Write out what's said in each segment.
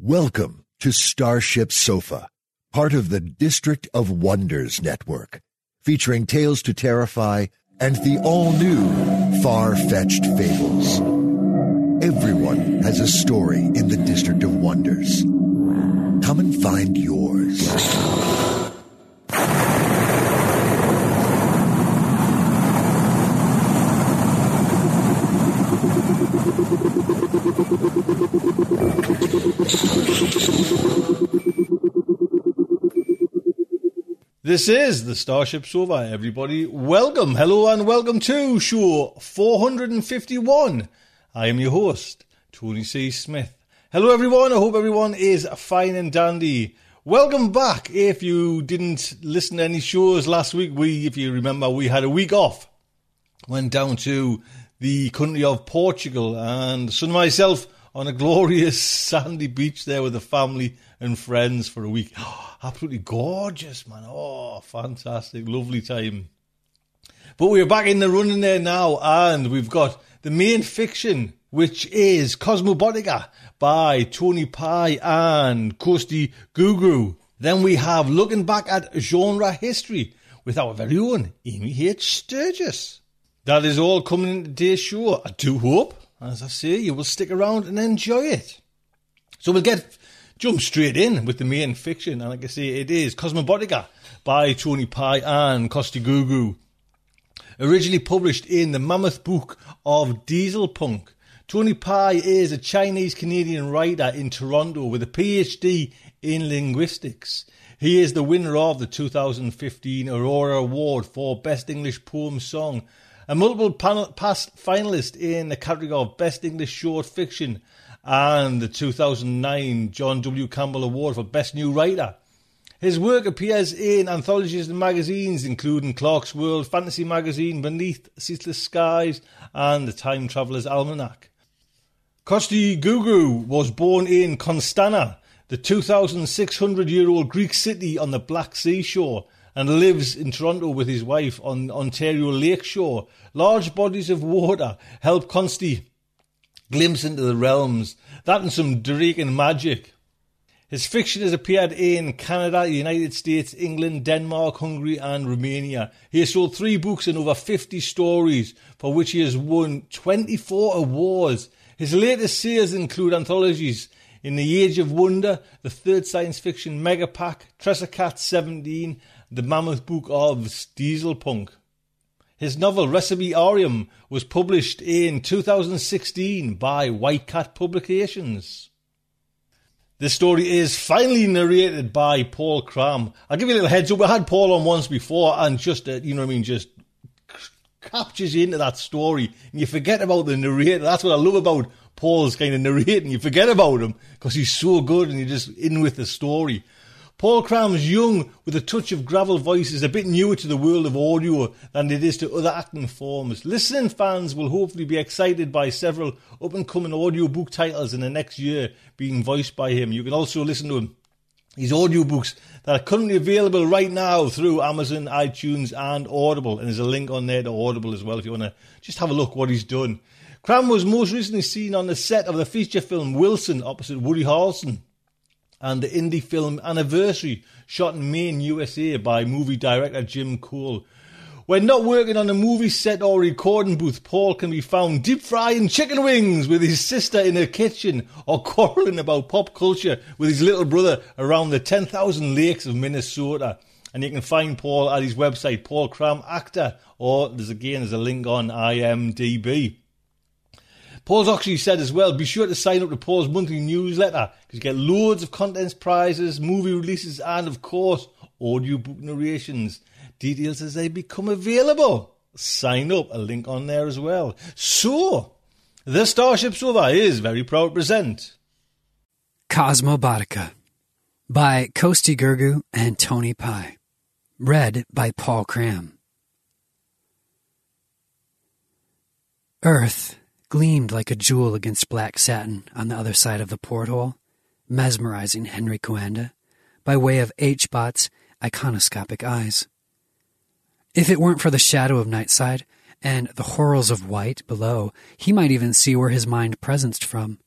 Welcome to Starship Sofa, part of the District of Wonders network, featuring Tales to Terrify and the all-new Far-Fetched Fables. Everyone has a story in the District of Wonders. Come and find yours. This is the Starship Sofa, everybody. Welcome, hello, and welcome to show 451. I am your host, Tony C. Smith. Hello, everyone. I hope everyone is fine and dandy. Welcome back. If you didn't listen to any shows last week, we, if you remember, we had a week off. Went down to the country of Portugal and sun myself on a glorious sandy beach there with the family and friends for a week. absolutely gorgeous, man. Oh, fantastic. Lovely time. But we're back in the running there now, and we've got the main fiction, which is Cosmobotica by Tony Pi and Costi Gurguru. Then we have Looking Back at Genre History with our very own Amy H. Sturgis. That is all coming in today's show. I do hope, as I say, you will stick around and enjoy it. So we'll get jump straight in with the main fiction, and like I say, it is Cosmobotica by Tony Pi and Costi Gurguru. Originally published in the Mammoth Book of Diesel Punk, Tony Pi is a Chinese Canadian writer in Toronto with a PhD in linguistics. He is the winner of the 2015 Aurora Award for Best English Poem Song, a multiple panel, past finalist in the category of Best English Short Fiction, and the 2009 John W. Campbell Award for Best New Writer. His work appears in anthologies and magazines, including Clarkesworld, Fantasy Magazine, Beneath Ceaseless Skies, and the Time Traveller's Almanac. Costi Gurguru was born in Constanta, the 2,600 year old Greek city on the Black Sea shore, and lives in Toronto with his wife on Ontario Lakeshore. Large bodies of water help Costi glimpse into the realms, that and some Draken magic. His fiction has appeared in Canada, the United States, England, Denmark, Hungary, and Romania. He has sold three books and over 50 stories, for which he has won 24 awards. His latest series include anthologies In the Age of Wonder, the third science fiction megapack, Cat 17, the Mammoth Book of Diesel Punk. His novel RecipeArium was published in 2016 by White Cat Publications. This story is finally narrated by Paul Cram. I'll give you a little heads up. We had Paul on once before, and just, uh, you know what I mean, just captures you into that story, and you forget about the narrator. That's what I love about Paul's kind of narrating. You forget about him because he's so good, and you're just in with the story. Paul Cram's young with a touch of gravel voice is a bit newer to the world of audio than it is to other acting forms. Listening fans will hopefully be excited by several up and coming audiobook titles in the next year being voiced by him. You can also listen to him his audiobooks that are currently available right now through Amazon, iTunes, and Audible. And there's a link on there to Audible as well if you want to just have a look what he's done. Cram was most recently seen on the set of the feature film Wilson opposite Woody Harrelson and the indie film Anniversary, shot in Maine, USA by movie director Jim Cole. When not working on a movie set or recording booth, Paul can be found deep frying chicken wings with his sister in her kitchen or quarreling about pop culture with his little brother around the 10,000 lakes of Minnesota. And you can find Paul at his website, Paul Cram Actor, or there's again, there's a link on IMDb. Paul's actually said as well, be sure to sign up to Paul's monthly newsletter because you get loads of contents, prizes, movie releases, and of course, audiobook narrations. Details as they become available. Sign up, a link on there as well. So, the Starship Sofa is very proud to present Cosmobotica by Costi Gurgu and Tony Pi. Read by Paul Cram. Earth gleamed like a jewel against black satin on the other side of the porthole, mesmerizing Henry Coanda by way of H-Bot's iconoscopic eyes. If it weren't for the shadow of Nightside and the horrors of white below, he might even see where his mind presenced from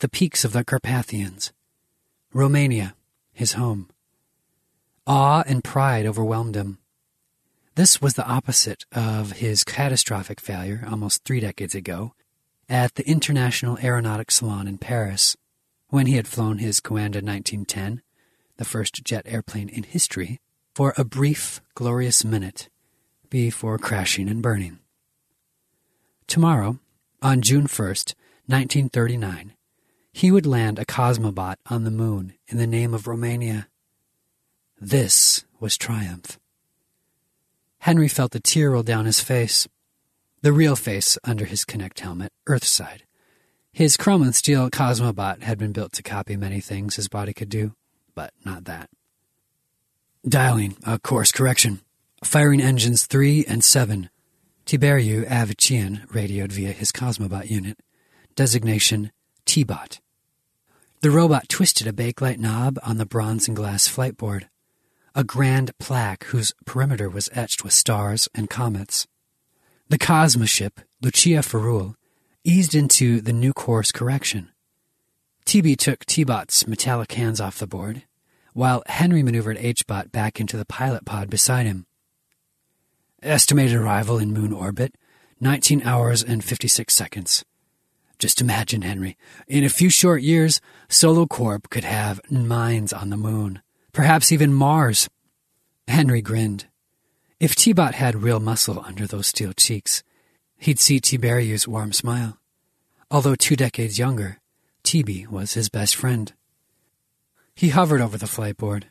the peaks of the Carpathians. Romania, his home. Awe and pride overwhelmed him. This was the opposite of his catastrophic failure almost three decades ago at the International Aeronautic Salon in Paris, when he had flown his Coanda 1910, the first jet airplane in history, for a brief, glorious minute before crashing and burning. Tomorrow, on June 1st, 1939, he would land a Cosmobot on the moon in the name of Romania. This was triumph. Henry felt a tear roll down his face the real face under his Connect helmet, Earthside. His chrome and steel Cosmobot had been built to copy many things his body could do, but not that. Dialing a course correction. Firing engines 3 and 7. Tiberiu Avician radioed via his Cosmobot unit. Designation T-Bot. The robot twisted a bakelite knob on the bronze and glass flight board, a grand plaque whose perimeter was etched with stars and comets. The Cosmo ship, Luceafarul, eased into the new course correction. TB took T-Bot's metallic hands off the board, while Henry maneuvered H-Bot back into the pilot pod beside him. Estimated arrival in moon orbit, 19 hours and 56 seconds. Just imagine, Henry, in a few short years, Solo Corp could have mines on the moon, perhaps even Mars. Henry grinned. If T-Bot had real muscle under those steel cheeks, he'd see Tiberiu's warm smile. Although two decades younger, TB was his best friend. He hovered over the flightboard,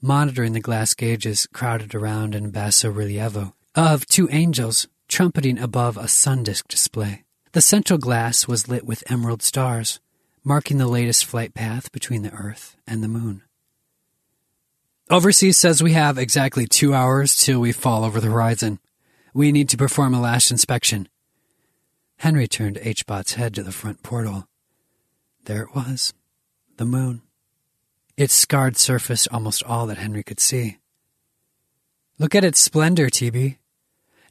monitoring the glass gauges crowded around in basso relievo of two angels trumpeting above a sun disk display. The central glass was lit with emerald stars, marking the latest flight path between the Earth and the Moon. Overseas says we have exactly two hours till we fall over the horizon. We need to perform a last inspection. Henry turned H-Bot's head to the front portal. There it was, the moon. Its scarred surface almost all that Henry could see. Look at its splendor, TB.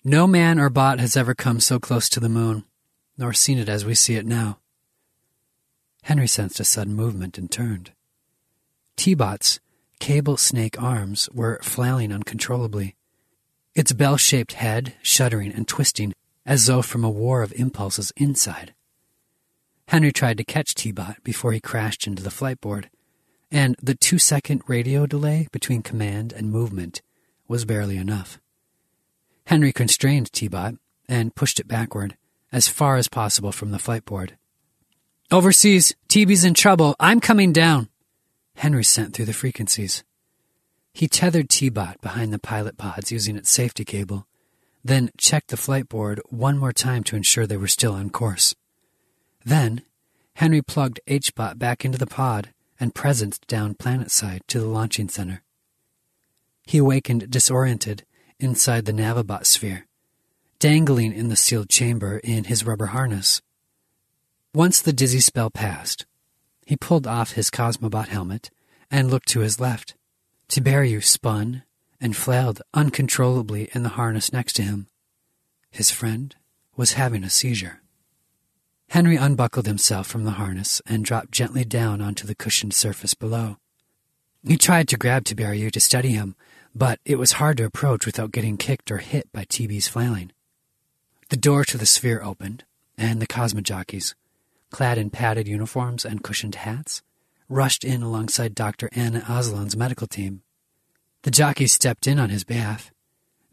No man or bot has ever come so close to the moon, nor seen it as we see it now. Henry sensed a sudden movement and turned. T-Bot's cable snake arms were flailing uncontrollably, its bell shaped head shuddering and twisting as though from a war of impulses inside. Henry tried to catch T Bot before he crashed into the flight board, and the two second radio delay between command and movement was barely enough. Henry constrained T Bot and pushed it backward, as far as possible from the flight board. Overseas, TB's in trouble. I'm coming down. Henry sent through the frequencies. He tethered T-Bot behind the pilot pods using its safety cable, then checked the flight board one more time to ensure they were still on course. Then, Henry plugged H-Bot back into the pod and presenced down planetside to the launching center. He awakened disoriented inside the Navibot sphere, dangling in the sealed chamber in his rubber harness. Once the dizzy spell passed, he pulled off his Cosmobot helmet and looked to his left. Tiberiu spun and flailed uncontrollably in the harness next to him. His friend was having a seizure. Henry unbuckled himself from the harness and dropped gently down onto the cushioned surface below. He tried to grab Tiberiu to steady him, but it was hard to approach without getting kicked or hit by TB's flailing. The door to the sphere opened, and the cosmojockeys, clad in padded uniforms and cushioned hats, rushed in alongside Dr. Anna Aslan's medical team. The jockeys stepped in on his behalf,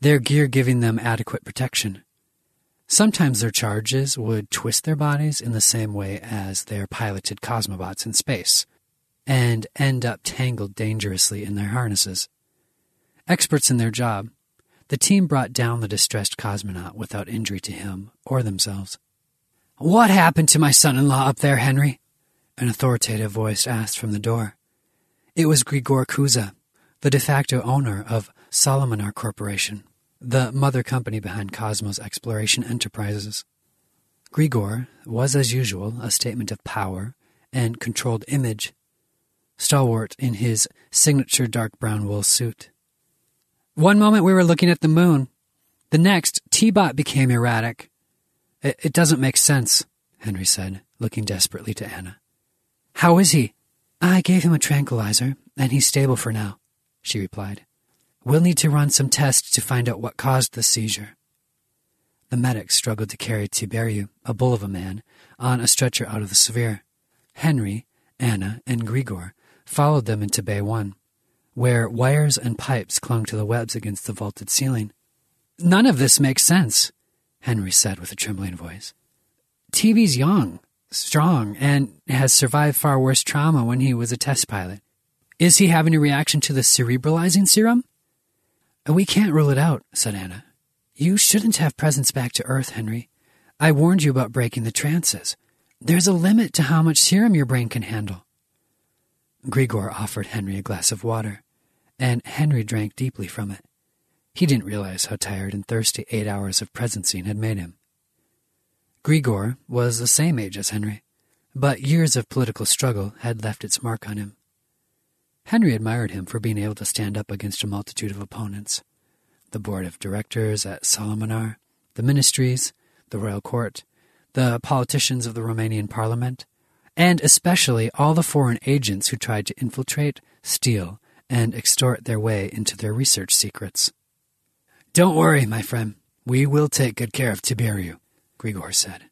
their gear giving them adequate protection. Sometimes their charges would twist their bodies in the same way as their piloted cosmobots in space, and end up tangled dangerously in their harnesses. Experts in their job, the team brought down the distressed cosmonaut without injury to him or themselves. What happened to my son in law up there, Henry? An authoritative voice asked from the door. It was Grigor Kuza, the de facto owner of Solomonar Corporation, the mother company behind Cosmos Exploration Enterprises. Grigor was, as usual, a statement of power and controlled image, stalwart in his signature dark brown wool suit. One moment we were looking at the moon. The next, T-Bot became erratic. It, it doesn't make sense, Henry said, looking desperately to Anna. How is he? I gave him a tranquilizer, and he's stable for now, she replied. We'll need to run some tests to find out what caused the seizure. The medic struggled to carry Tiberiu, a bull of a man, on a stretcher out of the severe. Henry, Anna, and Grigor followed them into Bay 1 where wires and pipes clung to the webs against the vaulted ceiling. None of this makes sense, Henry said with a trembling voice. TB's young, strong, and has survived far worse trauma when he was a test pilot. Is he having a reaction to the cerebralizing serum? We can't rule it out, said Anna. You shouldn't have presents back to Earth, Henry. I warned you about breaking the trances. There's a limit to how much serum your brain can handle. Grigor offered Henry a glass of water and Henry drank deeply from it. He didn't realize how tired and thirsty eight hours of presencing had made him. Grigor was the same age as Henry, but years of political struggle had left its mark on him. Henry admired him for being able to stand up against a multitude of opponents the board of directors at Solomonar, the ministries, the royal court, the politicians of the Romanian parliament, and especially all the foreign agents who tried to infiltrate, steal, and extort their way into their research secrets. Don't worry, my friend. We will take good care of Tiberiu, Grigor said.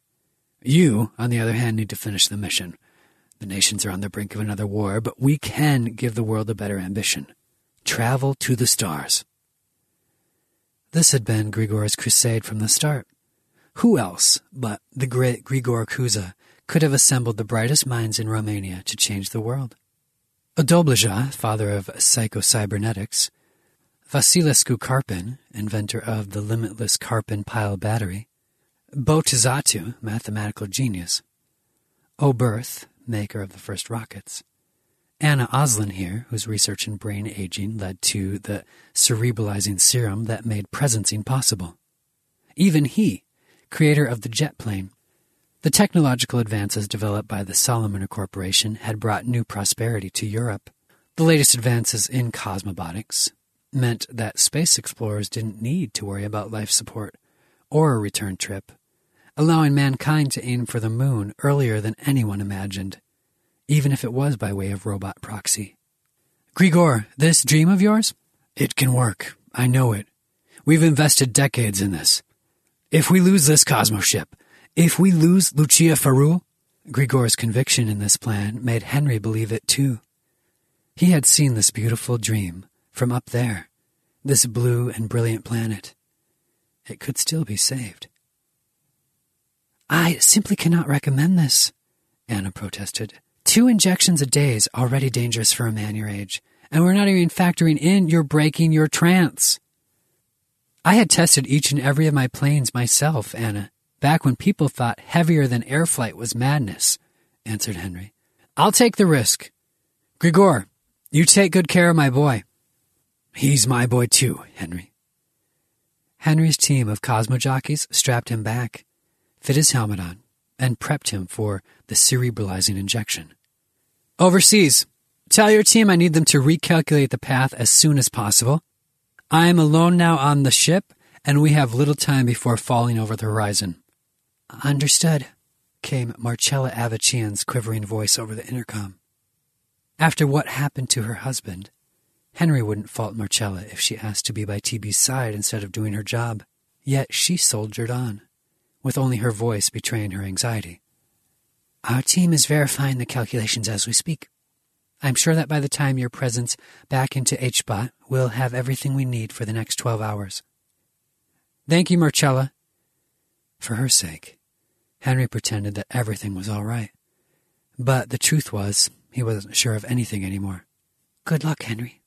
You, on the other hand, need to finish the mission. The nations are on the brink of another war, but we can give the world a better ambition. Travel to the stars. This had been Grigor's crusade from the start. Who else but the great Grigor Kuza could have assembled the brightest minds in Romania to change the world? Odobleja, father of psychocybernetics, Vasilescu Karpen, inventor of the limitless Karpen pile battery, Botezatu, mathematical genius, Oberth, maker of the first rockets, Anna Aslan here, whose research in brain aging led to the cerebralizing serum that made presencing possible. Even he, creator of the jet plane, the technological advances developed by the Solomonar Corporation had brought new prosperity to Europe. The latest advances in cosmobotics meant that space explorers didn't need to worry about life support or a return trip, allowing mankind to aim for the moon earlier than anyone imagined, even if it was by way of robot proxy. Grigor, this dream of yours? It can work. I know it. We've invested decades in this. If we lose this Cosmo ship, if we lose Luceafarul, Grigor's conviction in this plan made Henry believe it too. He had seen this beautiful dream from up there, this blue and brilliant planet. It could still be saved. I simply cannot recommend this, Anna protested. Two injections a day is already dangerous for a man your age, and we're not even factoring in you're breaking your trance. I had tested each and every of my planes myself, Anna, back when people thought heavier than air flight was madness, answered Henry. I'll take the risk. Grigor, you take good care of my boy. He's my boy too, Henry. Henry's team of Cosmo jockeys strapped him back, fit his helmet on, and prepped him for the cerebralizing injection. Overseas, Tell your team I need them to recalculate the path as soon as possible. I am alone now on the ship, and we have little time before falling over the horizon. Understood, came Marcella Avachian's quivering voice over the intercom. After what happened to her husband, Henry wouldn't fault Marcella if she asked to be by TB's side instead of doing her job. Yet she soldiered on, with only her voice betraying her anxiety. Our team is verifying the calculations as we speak. I'm sure that by the time your presence back into HBOT, we'll have everything we need for the next 12 hours. Thank you, Marcella. For her sake, Henry pretended that everything was all right. But the truth was, he wasn't sure of anything anymore. Good luck, Henry.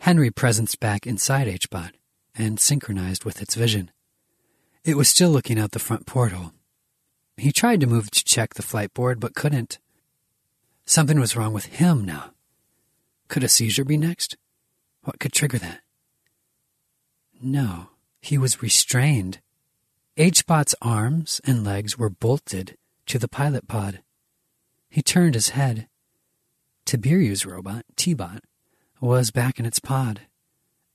Henry presenced back inside HBOT and synchronized with its vision. It was still looking out the front porthole. He tried to move to check the flight board, but couldn't. Something was wrong with him now. Could a seizure be next? What could trigger that? No, he was restrained. HBOT's arms and legs were bolted to the pilot pod. He turned his head. Tiberiu's robot, T-Bot, was back in its pod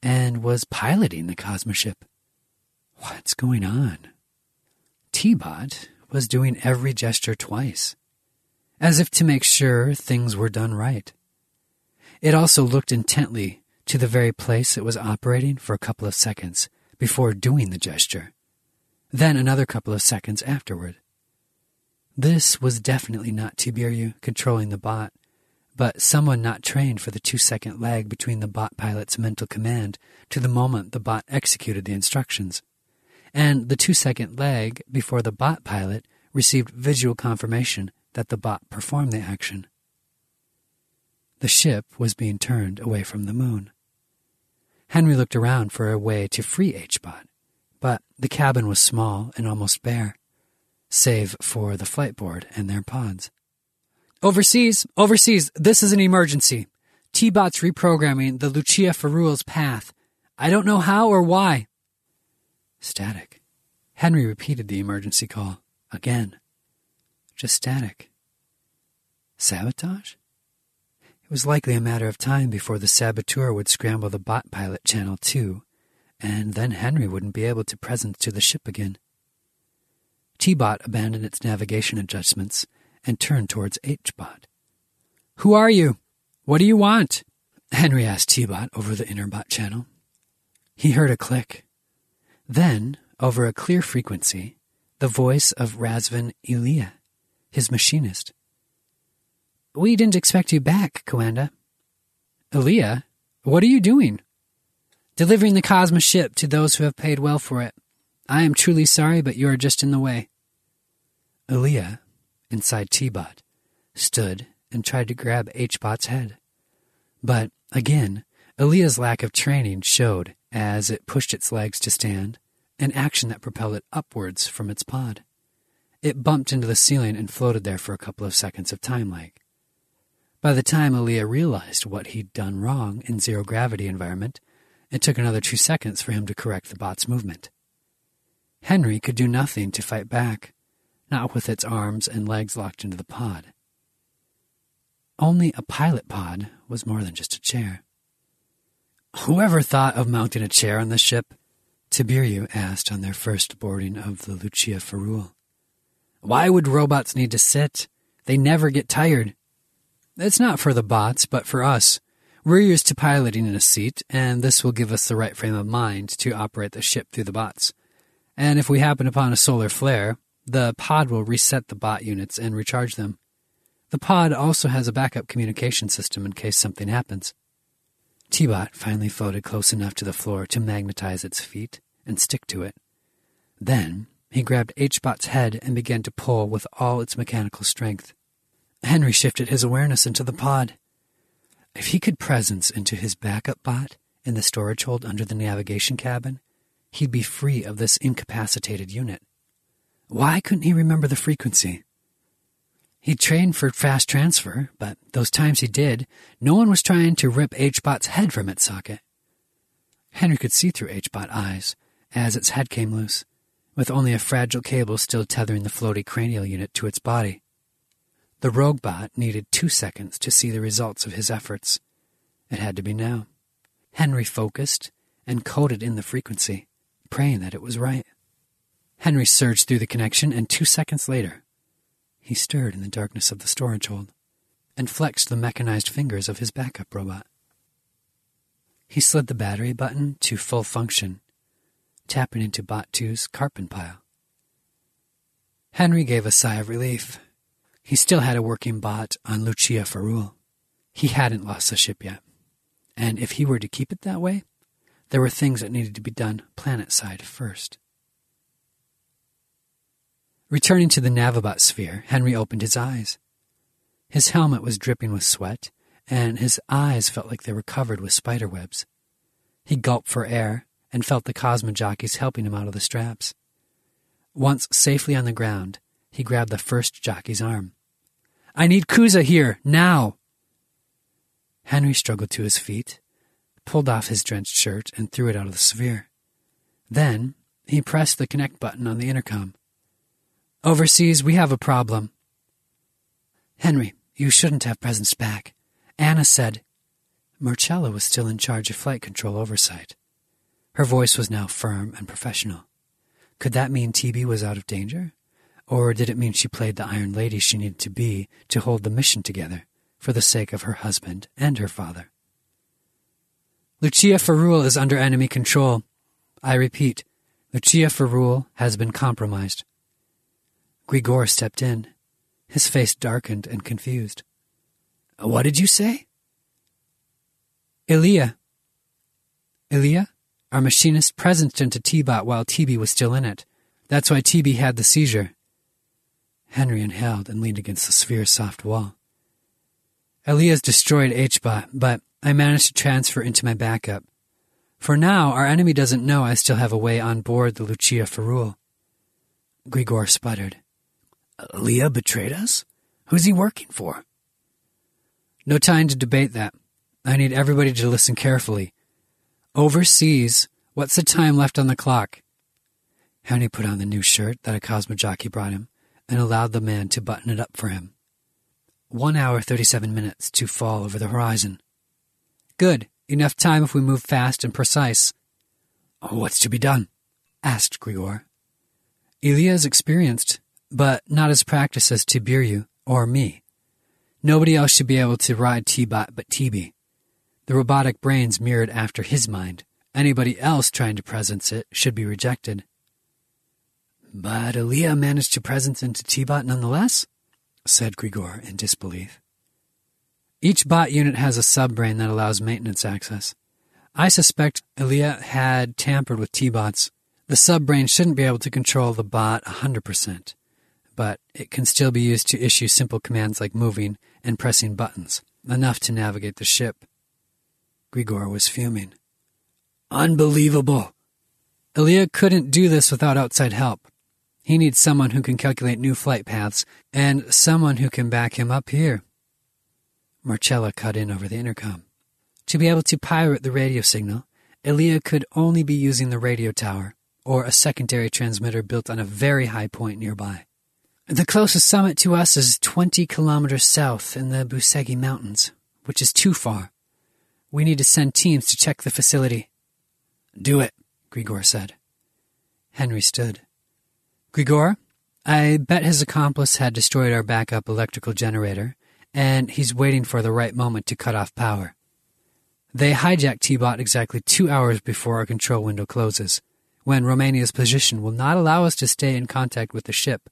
and was piloting the Cosmoship. What's going on? T-Bot was doing every gesture twice, as if to make sure things were done right. It also looked intently to the very place it was operating for a couple of seconds before doing the gesture, then another couple of seconds afterward. This was definitely not Tiberiu controlling the bot, but someone not trained for the two second lag between the bot pilot's mental command to the moment the bot executed the instructions, and the two second lag before the bot pilot received visual confirmation that the bot performed the action. The ship was being turned away from the moon. Henry looked around for a way to free HBot, but the cabin was small and almost bare, save for the flight board and their pods. Overseas, overseas, this is an emergency. T-Bot's reprogramming the Luceafarul's path. I don't know how or why. Static. Henry repeated the emergency call. Again. Just static. Sabotage? It was likely a matter of time before the saboteur would scramble the bot pilot channel too, and then Henry wouldn't be able to presence to the ship again. T-Bot abandoned its navigation adjustments and turned towards H-Bot. Who are you? What do you want? Henry asked T-Bot over the interbot channel. He heard a click. Then, over a clear frequency, the voice of Razvan Elia, his machinist. We didn't expect you back, Coanda. Elia, what are you doing? Delivering the Cosmos ship to those who have paid well for it. I am truly sorry, but you are just in the way. Elia, inside T-Bot, stood and tried to grab H-Bot's head. But, again, Elia's lack of training showed as it pushed its legs to stand, an action that propelled it upwards from its pod. It bumped into the ceiling and floated there for a couple of seconds of time like. By the time Elia realized what he'd done wrong in zero gravity environment, it took another two seconds for him to correct the bot's movement. Henry could do nothing to fight back, not with its arms and legs locked into the pod. Only a pilot pod was more than just a chair. Whoever thought of mounting a chair on the ship? Tiberiu asked on their first boarding of the Luceafarul. Why would robots need to sit? They never get tired. It's not for the bots, but for us. We're used to piloting in a seat, and this will give us the right frame of mind to operate the ship through the bots. And if we happen upon a solar flare, the pod will reset the bot units and recharge them. The pod also has a backup communication system in case something happens. T-Bot finally floated close enough to the floor to magnetize its feet and stick to it. Then he grabbed H-Bot's head and began to pull with all its mechanical strength. Henry shifted his awareness into the pod. If he could presence into his backup bot in the storage hold under the navigation cabin, he'd be free of this incapacitated unit. Why couldn't he remember the frequency? He'd trained for fast transfer, but those times he did, no one was trying to rip H-Bot's head from its socket. Henry could see through H-Bot eyes as its head came loose, with only a fragile cable still tethering the floaty cranial unit to its body. The rogue bot needed two seconds to see the results of his efforts. It had to be now. Henry focused and coded in the frequency, praying that it was right. Henry surged through the connection, and two seconds later, he stirred in the darkness of the storage hold and flexed the mechanized fingers of his backup robot. He slid the battery button to full function, tapping into Bot 2's Karpen pile. Henry gave a sigh of relief. He still had a working bot on Luceafarul. He hadn't lost the ship yet. And if he were to keep it that way, there were things that needed to be done planet side first. Returning to the Navibot sphere, Henry opened his eyes. His helmet was dripping with sweat, and his eyes felt like they were covered with spider webs. He gulped for air and felt the Cosmo jockeys helping him out of the straps. Once safely on the ground, he grabbed the first jockey's arm. I need Kuza here, now! Henry struggled to his feet, pulled off his drenched shirt, and threw it out of the sphere. Then he pressed the connect button on the intercom. Overseas, we have a problem. Henry, you shouldn't have presence back. Anna said. Marcella was still in charge of flight control oversight. Her voice was now firm and professional. Could that mean TB was out of danger? Or did it mean she played the Iron Lady she needed to be to hold the mission together for the sake of her husband and her father? Luceafarul is under enemy control. I repeat, Luceafarul has been compromised. Grigor stepped in, his face darkened and confused. What did you say? Ilya. Ilya? Our machinist presenced into T-Bot while TB was still in it. That's why TB had the seizure. Henry inhaled and leaned against the sphere's soft wall. Elias destroyed H-Bot, but I managed to transfer into my backup. For now, our enemy doesn't know I still have a way on board the Luceafarul. Grigor sputtered. Leah betrayed us? Who's he working for? No time to debate that. I need everybody to listen carefully. Overseas, what's the time left on the clock? Henry put on the new shirt that a Cosmo jockey brought him and allowed the man to button it up for him. One hour, 37 minutes to fall over the horizon. Good. Enough time if we move fast and precise. What's to be done? asked Grigor. Ilya is experienced, but not as practiced as Tiberiu or me. Nobody else should be able to ride T-Bot but TB. The robotic brain's mirrored after his mind. Anybody else trying to presence it should be rejected. But Aaliyah managed to presence into T-Bot nonetheless, said Grigor in disbelief. Each bot unit has a subbrain that allows maintenance access. I suspect Aaliyah had tampered with T-Bots. The subbrain shouldn't be able to control the bot 100% but it can still be used to issue simple commands like moving and pressing buttons, enough to navigate the ship. Grigor was fuming. Unbelievable! Ilya couldn't do this without outside help. He needs someone who can calculate new flight paths and someone who can back him up here. Marcella cut in over the intercom. To be able to pirate the radio signal, Ilya could only be using the radio tower or a secondary transmitter built on a very high point nearby. The closest summit to us is 20 kilometers south in the Bucegi Mountains, which is too far. We need to send teams to check the facility. Do it, Grigor said. Henry stood. Grigor, I bet his accomplice had destroyed our backup electrical generator, and he's waiting for the right moment to cut off power. They hijacked T-Bot exactly two hours before our control window closes, when Romania's position will not allow us to stay in contact with the ship.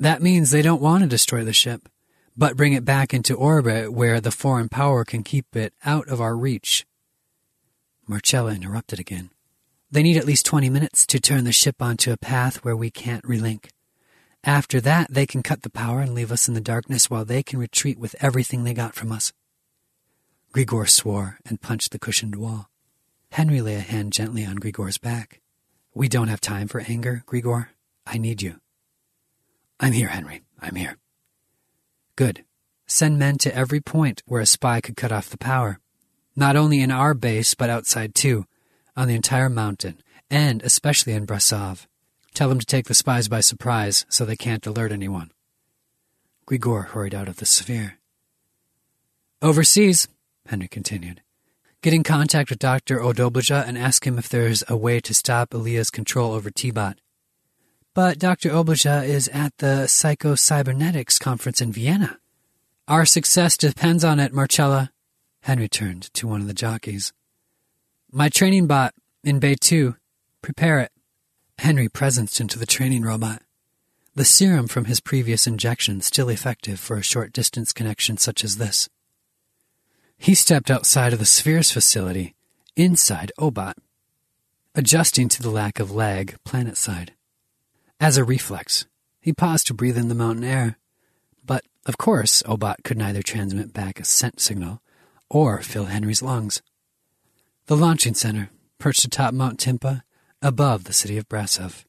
That means they don't want to destroy the ship, but bring it back into orbit where the foreign power can keep it out of our reach. Marcella interrupted again. They need at least 20 minutes to turn the ship onto a path where we can't relink. After that, they can cut the power and leave us in the darkness while they can retreat with everything they got from us. Grigor swore and punched the cushioned wall. Henry lay a hand gently on Grigor's back. We don't have time for anger, Grigor. I need you. I'm here, Henry. I'm here. Good. Send men to every point where a spy could cut off the power. Not only in our base, but outside too, on the entire mountain, and especially in Brasov. Tell them to take the spies by surprise so they can't alert anyone. Grigor hurried out of the sphere. Overseas, Henry continued. Get in contact with Dr. Odobleja and ask him if there's a way to stop Elia's control over T-Bot. But Dr. Oblaja is at the Psycho-Cybernetics conference in Vienna. Our success depends on it, Marcella. Henry turned to one of the jockeys. My training bot in Bay 2. Prepare it. Henry presenced into the training robot. The serum from his previous injection still effective for a short distance connection such as this. He stepped outside of the Spheres facility, inside Obot, adjusting to the lack of lag planet side. As a reflex, he paused to breathe in the mountain air. But, of course, Obot could neither transmit back a scent signal or fill Henry's lungs. The launching center, perched atop Mount Timpa, above the city of Brasov.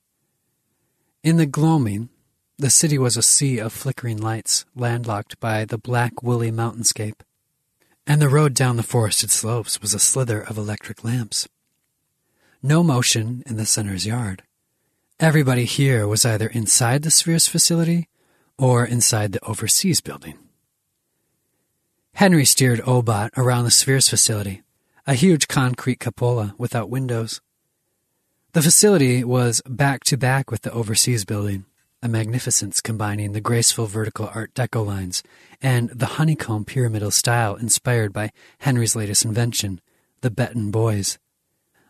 In the gloaming, the city was a sea of flickering lights, landlocked by the black, woolly mountainscape and the road down the forested slopes was a slither of electric lamps. No motion in the center's yard. Everybody here was either inside the Spheres facility or inside the overseas building. Henry steered Obot around the Spheres facility, a huge concrete cupola without windows. The facility was back to back with the overseas building a magnificence combining the graceful vertical Art Deco lines and the honeycomb pyramidal style inspired by Henry's latest invention, the Betton Boys.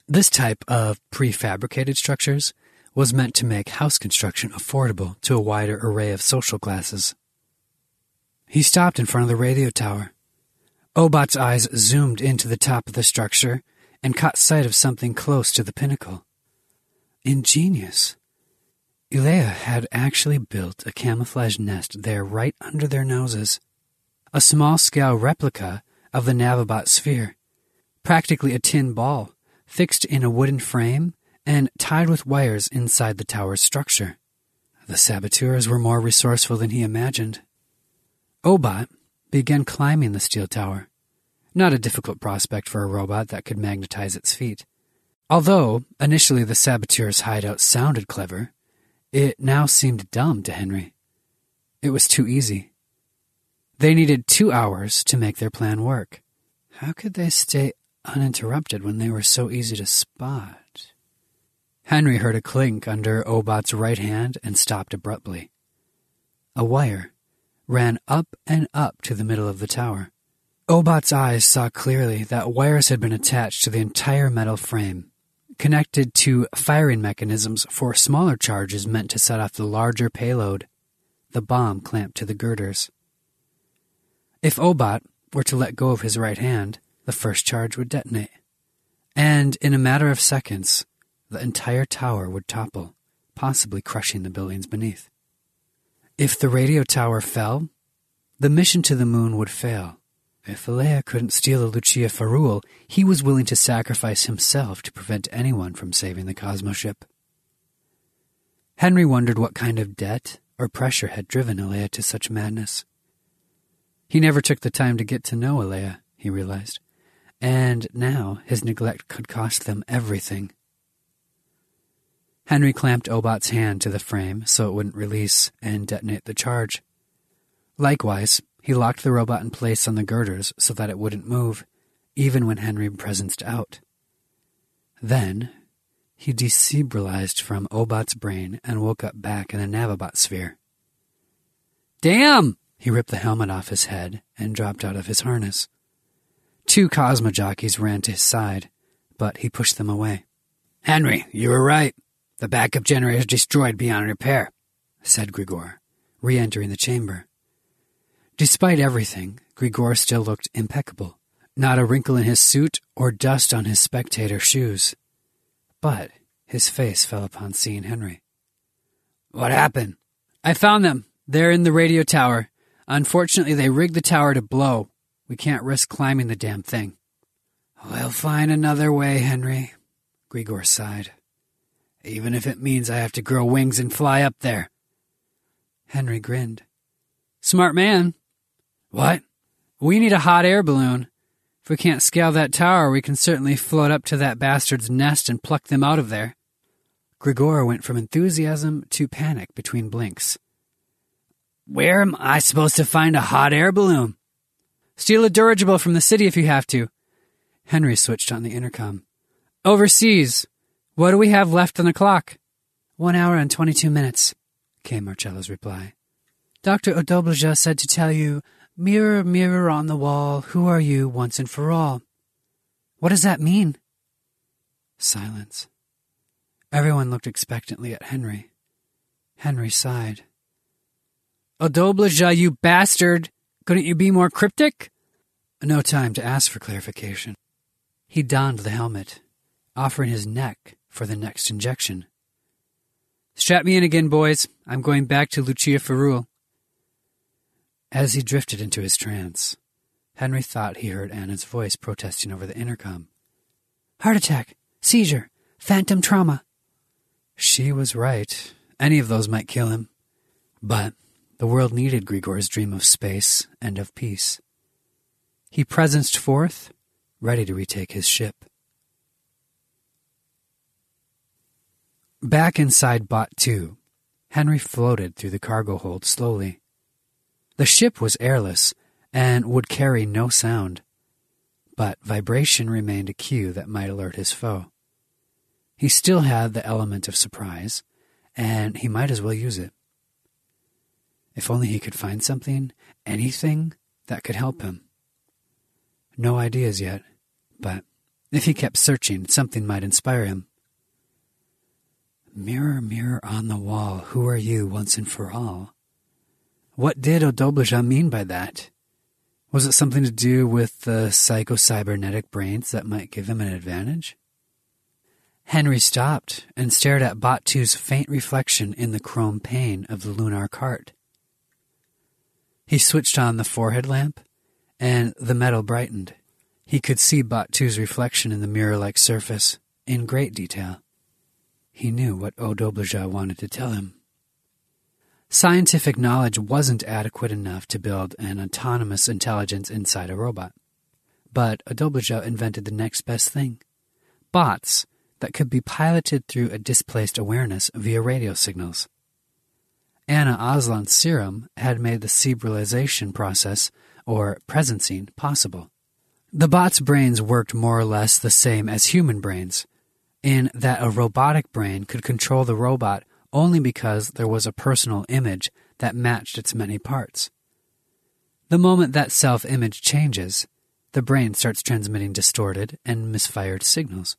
This type of prefabricated structures was meant to make house construction affordable to a wider array of social classes. He stopped in front of the radio tower. Obot's eyes zoomed into the top of the structure and caught sight of something close to the pinnacle. Ingenious. Elea had actually built a camouflage nest there right under their noses. A small scale replica of the Navabot sphere, practically a tin ball, fixed in a wooden frame and tied with wires inside the tower's structure. The saboteurs were more resourceful than he imagined. Obot began climbing the steel tower. Not a difficult prospect for a robot that could magnetize its feet. Although initially the saboteur's hideout sounded clever, it now seemed dumb to Henry. It was too easy. They needed two hours to make their plan work. How could they stay uninterrupted when they were so easy to spot? Henry heard a clink under Obot's right hand and stopped abruptly. A wire ran up and up to the middle of the tower. Obot's eyes saw clearly that wires had been attached to the entire metal frame connected to firing mechanisms for smaller charges meant to set off the larger payload, the bomb clamped to the girders. If Obot were to let go of his right hand, the first charge would detonate. And in a matter of seconds, the entire tower would topple, possibly crushing the buildings beneath. If the radio tower fell, the mission to the moon would fail. If Alea couldn't steal the Luceafarul, he was willing to sacrifice himself to prevent anyone from saving the Cosmo ship. Henry wondered what kind of debt or pressure had driven Alea to such madness. He never took the time to get to know Alea, he realized, and now his neglect could cost them everything. Henry clamped Obot's hand to the frame so it wouldn't release and detonate the charge. Likewise, he locked the robot in place on the girders so that it wouldn't move, even when Henry presenced out. Then, he decerebralized from Obot's brain and woke up back in the Navabot sphere. Damn! He ripped the helmet off his head and dropped out of his harness. Two Cosmo jockeys ran to his side, but he pushed them away. Henry, you were right. The backup generator is destroyed beyond repair, said Grigor, re entering the chamber. Despite everything, Grigor still looked impeccable. Not a wrinkle in his suit or dust on his spectator shoes. But his face fell upon seeing Henry. What happened? I found them. They're in the radio tower. Unfortunately, they rigged the tower to blow. We can't risk climbing the damn thing. We'll find another way, Henry, Grigor sighed. Even if it means I have to grow wings and fly up there. Henry grinned. Smart man. What? We need a hot air balloon. If we can't scale that tower, we can certainly float up to that bastard's nest and pluck them out of there. Grigor went from enthusiasm to panic between blinks. Where am I supposed to find a hot air balloon? Steal a dirigible from the city if you have to. Henry switched on the intercom. Overseas. What do we have left on the clock? One hour and twenty-two minutes, came Marcella's reply. Dr. Odobleja said to tell you, Mirror, mirror on the wall, who are you once and for all? What does that mean? Silence. Everyone looked expectantly at Henry. Henry sighed. Odobleja, you bastard! Couldn't you be more cryptic? No time to ask for clarification. He donned the helmet, offering his neck for the next injection. Strap me in again, boys. I'm going back to Luceafarul. As he drifted into his trance, Henry thought he heard Anna's voice protesting over the intercom. Heart attack, seizure, phantom trauma. She was right. Any of those might kill him. But the world needed Grigor's dream of space and of peace. He presenced forth, ready to retake his ship. Back inside Bot 2, Henry floated through the cargo hold slowly. The ship was airless and would carry no sound, but vibration remained a cue that might alert his foe. He still had the element of surprise, and he might as well use it. If only he could find something, anything, that could help him. No ideas yet, but if he kept searching, something might inspire him. Mirror, mirror on the wall, who are you once and for all? What did Odobleja mean by that? Was it something to do with the psycho-cybernetic brains that might give him an advantage? Henry stopped and stared at Batu's faint reflection in the chrome pane of the lunar cart. He switched on the forehead lamp, and the metal brightened. He could see Batu's reflection in the mirror like surface in great detail. He knew what Odobleja wanted to tell him. Scientific knowledge wasn't adequate enough to build an autonomous intelligence inside a robot. But Odobleja invented the next best thing bots that could be piloted through a displaced awareness via radio signals. Anna Aslan's serum had made the cerebralization process, or presencing, possible. The bot's brains worked more or less the same as human brains, in that a robotic brain could control the robot only because there was a personal image that matched its many parts. The moment that self image changes, the brain starts transmitting distorted and misfired signals.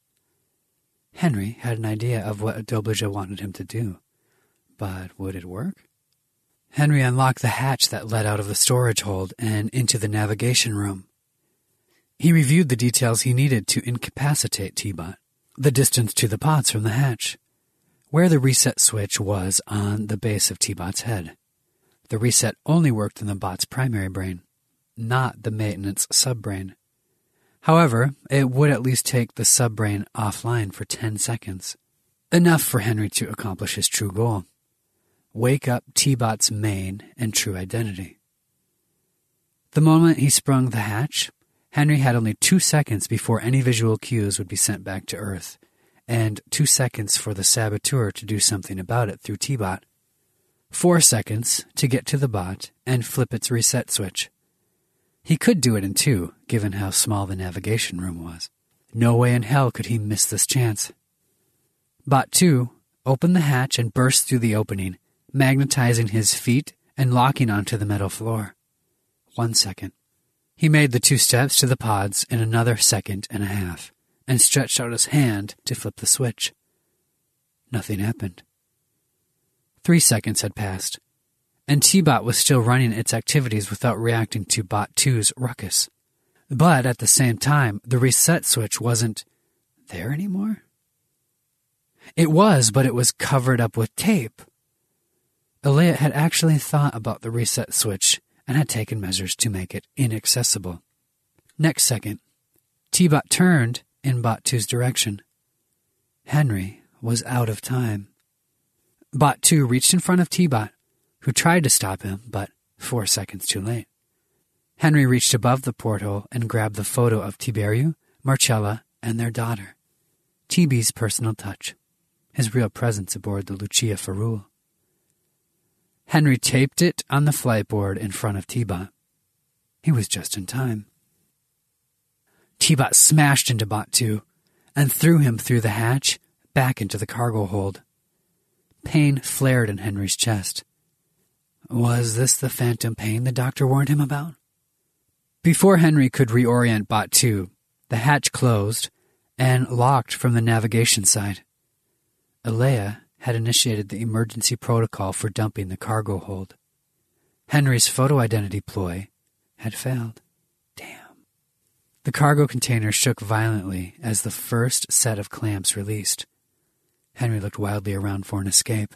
Henry had an idea of what Odobleja wanted him to do. But would it work? Henry unlocked the hatch that led out of the storage hold and into the navigation room. He reviewed the details he needed to incapacitate T-Bot. The distance to the pods from the hatch. Where the reset switch was on the base of T-Bot's head. The reset only worked in the bot's primary brain, not the maintenance subbrain. However, it would at least take the subbrain offline for 10 seconds. Enough for Henry to accomplish his true goal wake up T-Bot's main and true identity. The moment he sprung the hatch, Henry had only two seconds before any visual cues would be sent back to Earth, and two seconds for the saboteur to do something about it through T-Bot. Four seconds to get to the bot and flip its reset switch. He could do it in two, given how small the navigation room was. No way in hell could he miss this chance. Bot 2 opened the hatch and burst through the opening, magnetizing his feet and locking onto the metal floor. One second. He made the two steps to the pods in another second and a half and stretched out his hand to flip the switch. Nothing happened. Three seconds had passed, and T-Bot was still running its activities without reacting to Bot 2's ruckus. But at the same time, the reset switch wasn't there anymore. It was, but it was covered up with tape. Elliot had actually thought about the reset switch and had taken measures to make it inaccessible. Next second, T-Bot turned in Bot 2's direction. Henry was out of time. Bot 2 reached in front of T-Bot who tried to stop him, but four seconds too late. Henry reached above the porthole and grabbed the photo of Tiberiu, Marcella, and their daughter. TB's personal touch, his real presence aboard the Luceafarul. Henry taped it on the flightboard in front of T-Bot. He was just in time. T-Bot smashed into Bot 2 and threw him through the hatch back into the cargo hold. Pain flared in Henry's chest. Was this the phantom pain the doctor warned him about? Before Henry could reorient Bot 2, the hatch closed and locked from the navigation side. Alea had initiated the emergency protocol for dumping the cargo hold. Henry's photo identity ploy had failed. Damn. The cargo container shook violently as the first set of clamps released. Henry looked wildly around for an escape.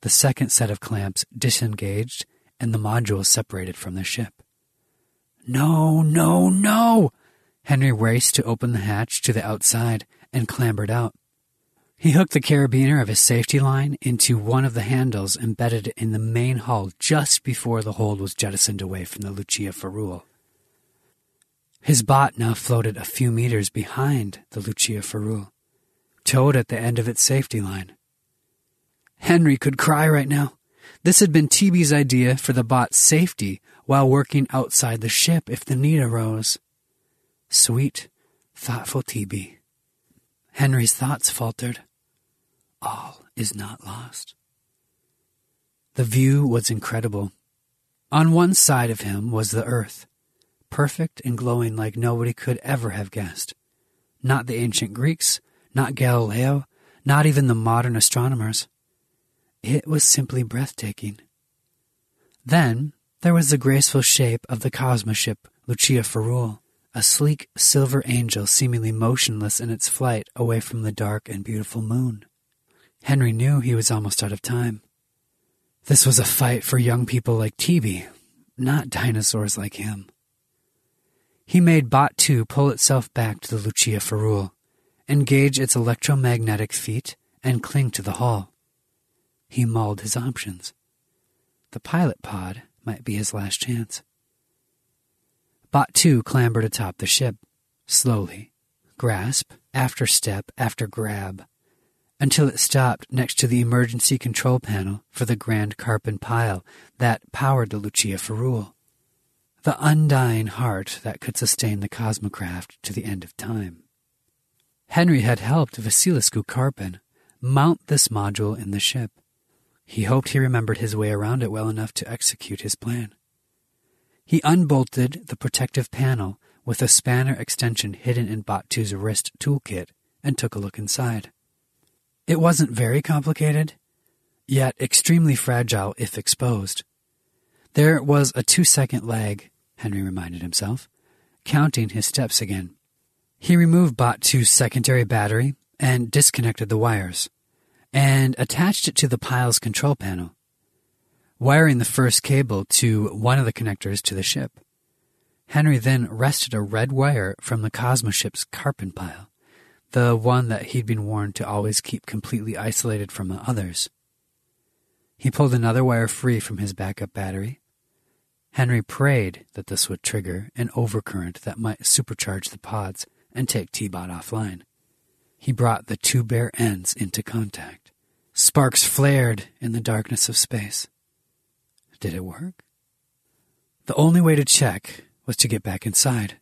The second set of clamps disengaged and the module separated from the ship. No, no, no! Henry raced to open the hatch to the outside and clambered out. He hooked the carabiner of his safety line into one of the handles embedded in the main hull just before the hold was jettisoned away from the Luceafarul. His bot now floated a few meters behind the Luceafarul, towed at the end of its safety line. Henry could cry right now. This had been TB's idea for the bot's safety while working outside the ship if the need arose. Sweet, thoughtful TB. Henry's thoughts faltered. All is not lost. The view was incredible. On one side of him was the earth, perfect and glowing like nobody could ever have guessed. Not the ancient Greeks, not Galileo, not even the modern astronomers. It was simply breathtaking. Then there was the graceful shape of the Cosmoship Luceafarul, a sleek silver angel seemingly motionless in its flight away from the dark and beautiful moon. Henry knew he was almost out of time. This was a fight for young people like TB, not dinosaurs like him. He made Bot 2 pull itself back to the Luceafarul, engage its electromagnetic feet, and cling to the hull. He mulled his options. The pilot pod might be his last chance. Bot 2 clambered atop the ship, slowly, grasp after step after grab, until it stopped next to the emergency control panel for the Grand Karpen pile that powered the Luceafarul, the undying heart that could sustain the Cosmocraft to the end of time. Henry had helped Vasilescu Karpen mount this module in the ship. He hoped he remembered his way around it well enough to execute his plan. He unbolted the protective panel with a spanner extension hidden in Bot 2's wrist toolkit and took a look inside. It wasn't very complicated, yet extremely fragile if exposed. There was a two second lag, Henry reminded himself, counting his steps again. He removed Bot 2's secondary battery and disconnected the wires, and attached it to the pile's control panel, wiring the first cable to one of the connectors to the ship. Henry then wrested a red wire from the Cosmoship's Karpen pile the one that he'd been warned to always keep completely isolated from the others. He pulled another wire free from his backup battery. Henry prayed that this would trigger an overcurrent that might supercharge the pods and take T-Bot offline. He brought the two bare ends into contact. Sparks flared in the darkness of space. Did it work? The only way to check was to get back inside.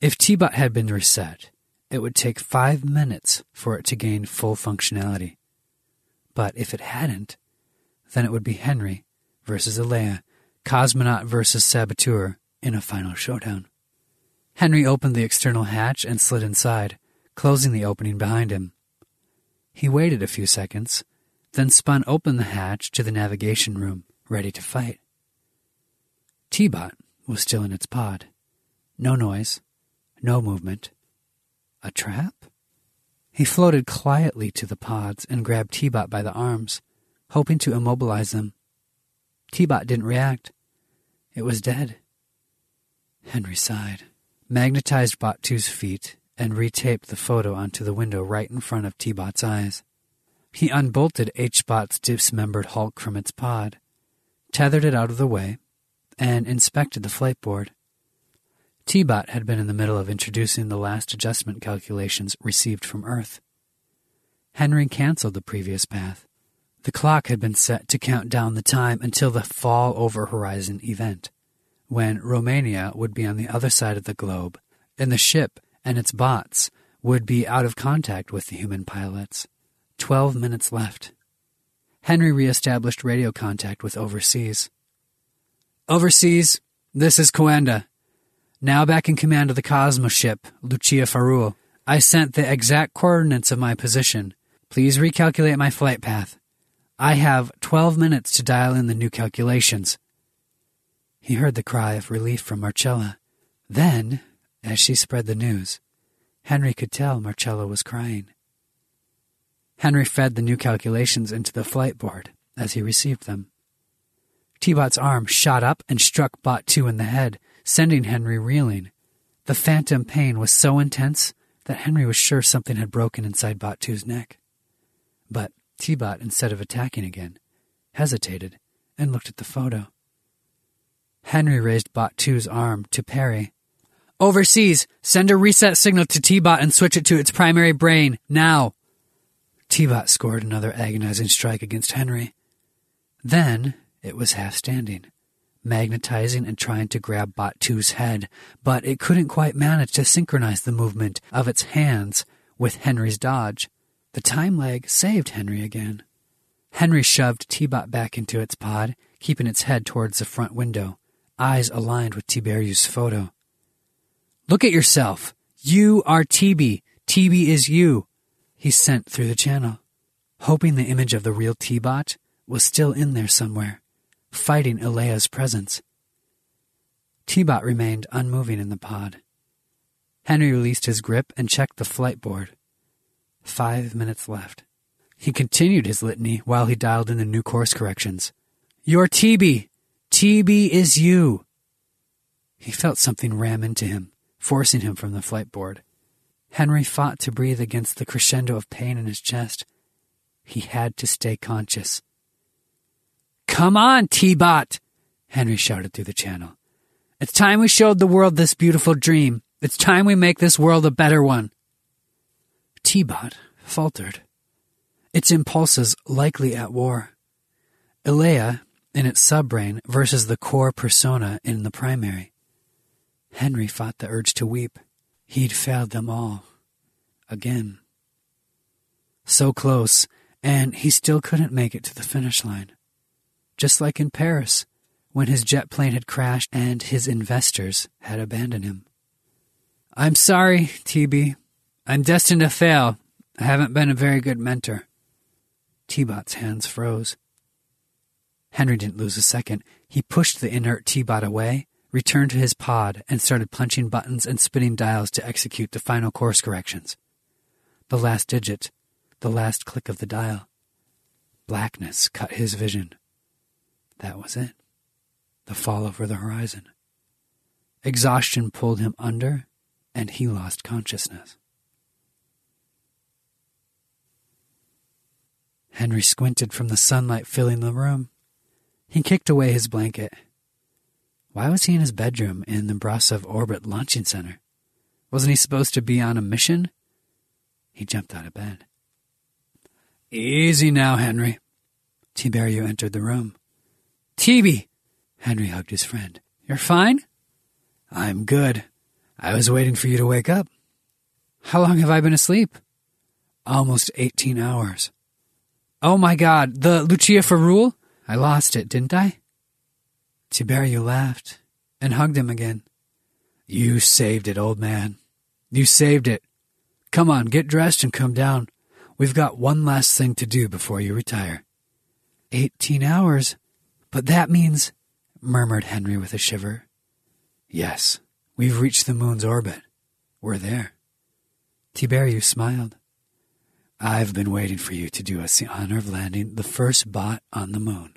If T-Bot had been reset, it would take five minutes for it to gain full functionality. But if it hadn't, then it would be Henry versus Alea, cosmonaut versus saboteur in a final showdown. Henry opened the external hatch and slid inside, closing the opening behind him. He waited a few seconds, then spun open the hatch to the navigation room, ready to fight. T-Bot was still in its pod. No noise, no movement, a trap? He floated quietly to the pods and grabbed T-Bot by the arms, hoping to immobilize them. T-Bot didn't react. It was dead. Henry sighed, magnetized Bot 2's feet, and retaped the photo onto the window right in front of T-Bot's eyes. He unbolted H-Bot's dismembered hulk from its pod, tethered it out of the way, and inspected the flight board. T-Bot had been in the middle of introducing the last adjustment calculations received from Earth. Henry canceled the previous path, The clock had been set to count down the time until the fall over horizon event, when Romania would be on the other side of the globe, and the ship and its bots would be out of contact with the human pilots. Twelve minutes left. Henry reestablished radio contact with overseas. Overseas, this is Coanda. Now back in command of the Cosmos ship, Luceafarul. I sent the exact coordinates of my position. Please recalculate my flight path. I have 12 minutes to dial in the new calculations. He heard the cry of relief from Marcella. Then, as she spread the news, Henry could tell Marcella was crying. Henry fed the new calculations into the flight board as he received them. T-Bot's arm shot up and struck Bot 2 in the head, sending Henry reeling. The phantom pain was so intense that Henry was sure something had broken inside Bot 2's neck. But T-Bot, instead of attacking again, hesitated and looked at the photo. Henry raised Bot 2's arm to parry. Overseas, send a reset signal to T-Bot and switch it to its primary brain, now. T-Bot scored another agonizing strike against Henry. Then it was half standing, magnetizing and trying to grab Bot 2's head, but it couldn't quite manage to synchronize the movement of its hands with Henry's dodge. The time lag saved Henry again. Henry shoved T-Bot back into its pod, keeping its head towards the front window, eyes aligned with Tiberiu's photo. Look at yourself. You are TB. TB is you he sent through the channel, hoping the image of the real T-Bot was still in there somewhere, fighting Elea's presence. T-Bot remained unmoving in the pod. Henry released his grip and checked the flight board. Five minutes left. He continued his litany while he dialed in the new course corrections. You're TB. TB is you. He felt something ram into him, forcing him from the flight board. Henry fought to breathe against the crescendo of pain in his chest. He had to stay conscious. Come on, T-Bot! Henry shouted through the channel. It's time we showed the world this beautiful dream. It's time we make this world a better one. T-Bot faltered, its impulses likely at war. Elea in its subbrain versus the core persona in the primary. Henry fought the urge to weep. He'd failed them all. Again. So close, and he still couldn't make it to the finish line. Just like in Paris, when his jet plane had crashed and his investors had abandoned him. I'm sorry, TB. I'm destined to fail. I haven't been a very good mentor. T-Bot's hands froze. Henry didn't lose a second. He pushed the inert T-Bot away returned to his pod and started punching buttons and spinning dials to execute the final course corrections. The last digit, the last click of the dial. Blackness cut his vision. That was it. The fall over the horizon. Exhaustion pulled him under, and he lost consciousness. Henry squinted from the sunlight filling the room. He kicked away his blanket why was he in his bedroom in the Brasov Orbit Launching Center? Wasn't he supposed to be on a mission? He jumped out of bed. Easy now, Henry. Tiberiu entered the room. Tibi! Henry hugged his friend. You're fine? I'm good. I was waiting for you to wake up. How long have I been asleep? Almost 18 hours. Oh my god, the Luceafarul? I lost it, didn't I? Tiberiu laughed and hugged him again. You saved it, old man. You saved it. Come on, get dressed and come down. We've got one last thing to do before you retire. Eighteen hours? But that means, murmured Henry with a shiver. Yes, we've reached the moon's orbit. We're there. Tiberiu smiled. I've been waiting for you to do us the honor of landing the first bot on the moon.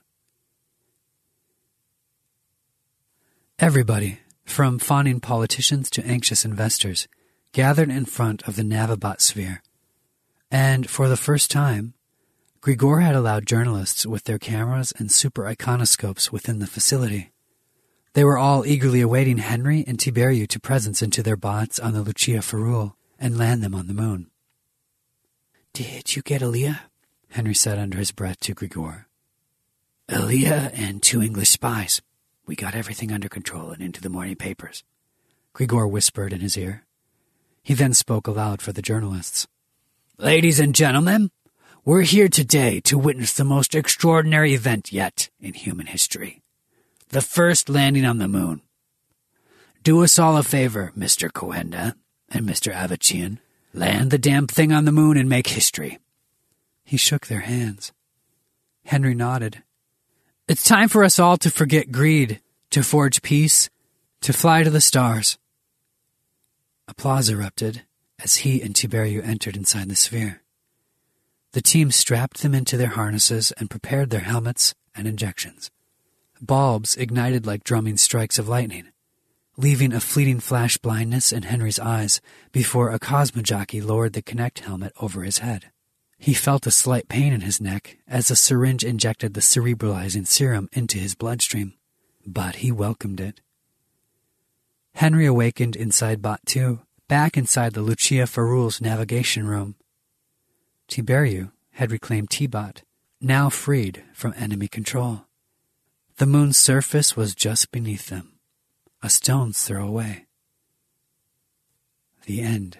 Everybody, from fawning politicians to anxious investors, gathered in front of the Navabot sphere. And for the first time, Grigor had allowed journalists with their cameras and super iconoscopes within the facility. They were all eagerly awaiting Henry and Tiberiu to presence into their bots on the Luceafarul and land them on the moon. Did you get Alea? Henry said under his breath to Grigor. Elia and two English spies. We got everything under control and into the morning papers. Grigor whispered in his ear. He then spoke aloud for the journalists. Ladies and gentlemen, we're here today to witness the most extraordinary event yet in human history. The first landing on the moon. Do us all a favor, Mr. Coanda and Mr. Avachian. Land the damn thing on the moon and make history. He shook their hands. Henry nodded. It's time for us all to forget greed, to forge peace, to fly to the stars. Applause erupted as he and Tiberiu entered inside the sphere. The team strapped them into their harnesses and prepared their helmets and injections. Bulbs ignited like drumming strikes of lightning, leaving a fleeting flash blindness in Henry's eyes before a cosmojockey lowered the Connect helmet over his head. He felt a slight pain in his neck as a syringe injected the cerebralizing serum into his bloodstream, but he welcomed it. Henry awakened inside Bot 2, back inside the Luceafarul's navigation room. Tiberiu had reclaimed T-Bot, now freed from enemy control. The moon's surface was just beneath them, a stone's throw away. The end.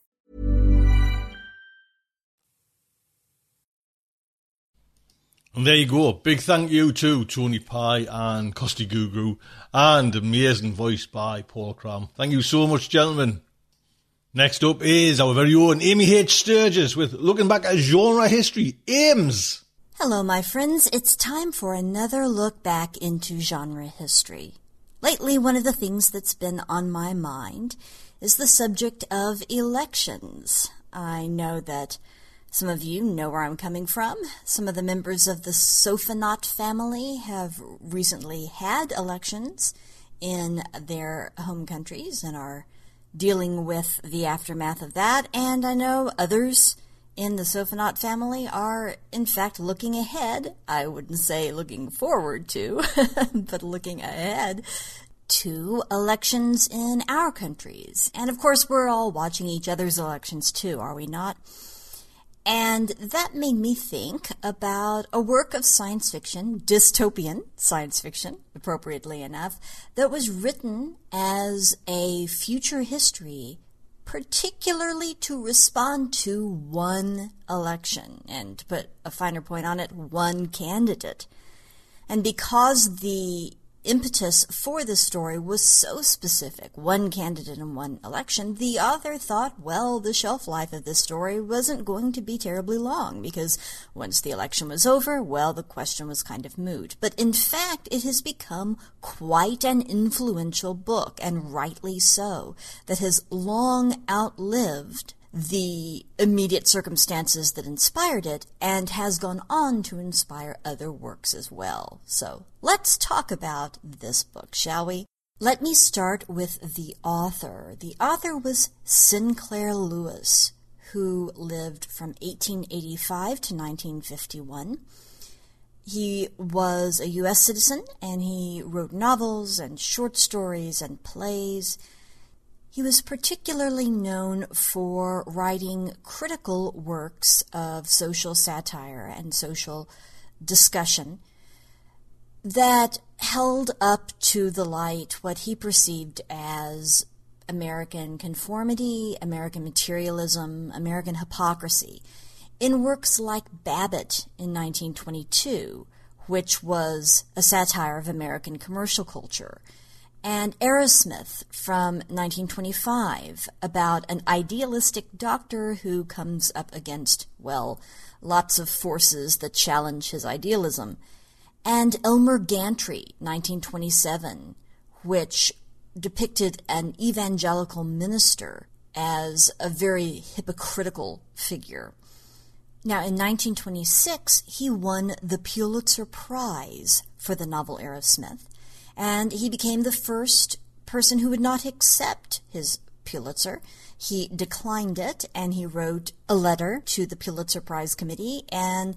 And there you go. Big thank you to Tony Pi and Costi Gurgu and amazing voice by Paul Cram. Thank you so much, gentlemen. Next up is our very own Amy H. Sturgis with looking back at genre history. Ames. Hello, my friends. It's time for another look back into genre history. Lately, one of the things that's been on my mind is the subject of elections. I know that some of you know where I'm coming from. Some of the members of the Sofanaut family have recently had elections in their home countries and are dealing with the aftermath of that. And I know others in the Sofanaut family are, in fact, looking ahead. I wouldn't say looking forward to, but looking ahead to elections in our countries. And of course, we're all watching each other's elections too, are we not? And that made me think about a work of science fiction, dystopian science fiction, appropriately enough, that was written as a future history, particularly to respond to one election, and to put a finer point on it, one candidate. And because the impetus for this story was so specific one candidate in one election the author thought well the shelf life of this story wasn't going to be terribly long because once the election was over well the question was kind of moot. But in fact it has become quite an influential book and rightly so that has long outlived the immediate circumstances that inspired it and has gone on to inspire other works as well. So let's talk about this book, shall we? Let me start with the author. The author was Sinclair Lewis, who lived from 1885 to 1951. He was a U.S. citizen and he wrote novels and short stories and plays. He was particularly known for writing critical works of social satire and social discussion. that held up to the light what he perceived as American conformity, American materialism, American hypocrisy. In works like Babbitt in 1922, which was a satire of American commercial culture, and Arrowsmith from 1925 about an idealistic doctor who comes up against, well, lots of forces that challenge his idealism, and Elmer Gantry, 1927, which depicted an evangelical minister as a very hypocritical figure. Now, in 1926, he won the Pulitzer Prize for the novel Arrowsmith, and he became the first person who would not accept his Pulitzer. He declined it, and he wrote a letter to the Pulitzer Prize Committee and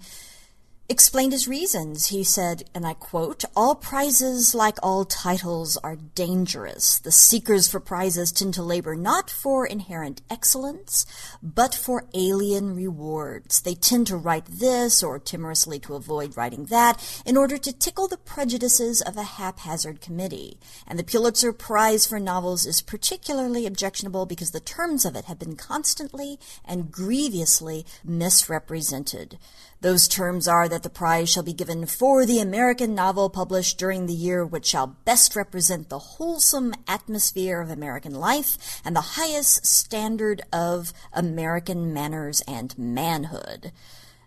explained his reasons. He said, and I quote, All prizes, like all titles, are dangerous. The seekers for prizes tend to labor not for inherent excellence, but for alien rewards. They tend to write this or timorously to avoid writing that in order to tickle the prejudices of a haphazard committee. And the Pulitzer Prize for novels is particularly objectionable because the terms of it have been constantly and grievously misrepresented. Those terms are that the prize shall be given for the American novel published during the year which shall best represent the wholesome atmosphere of American life and the highest standard of American manners and manhood.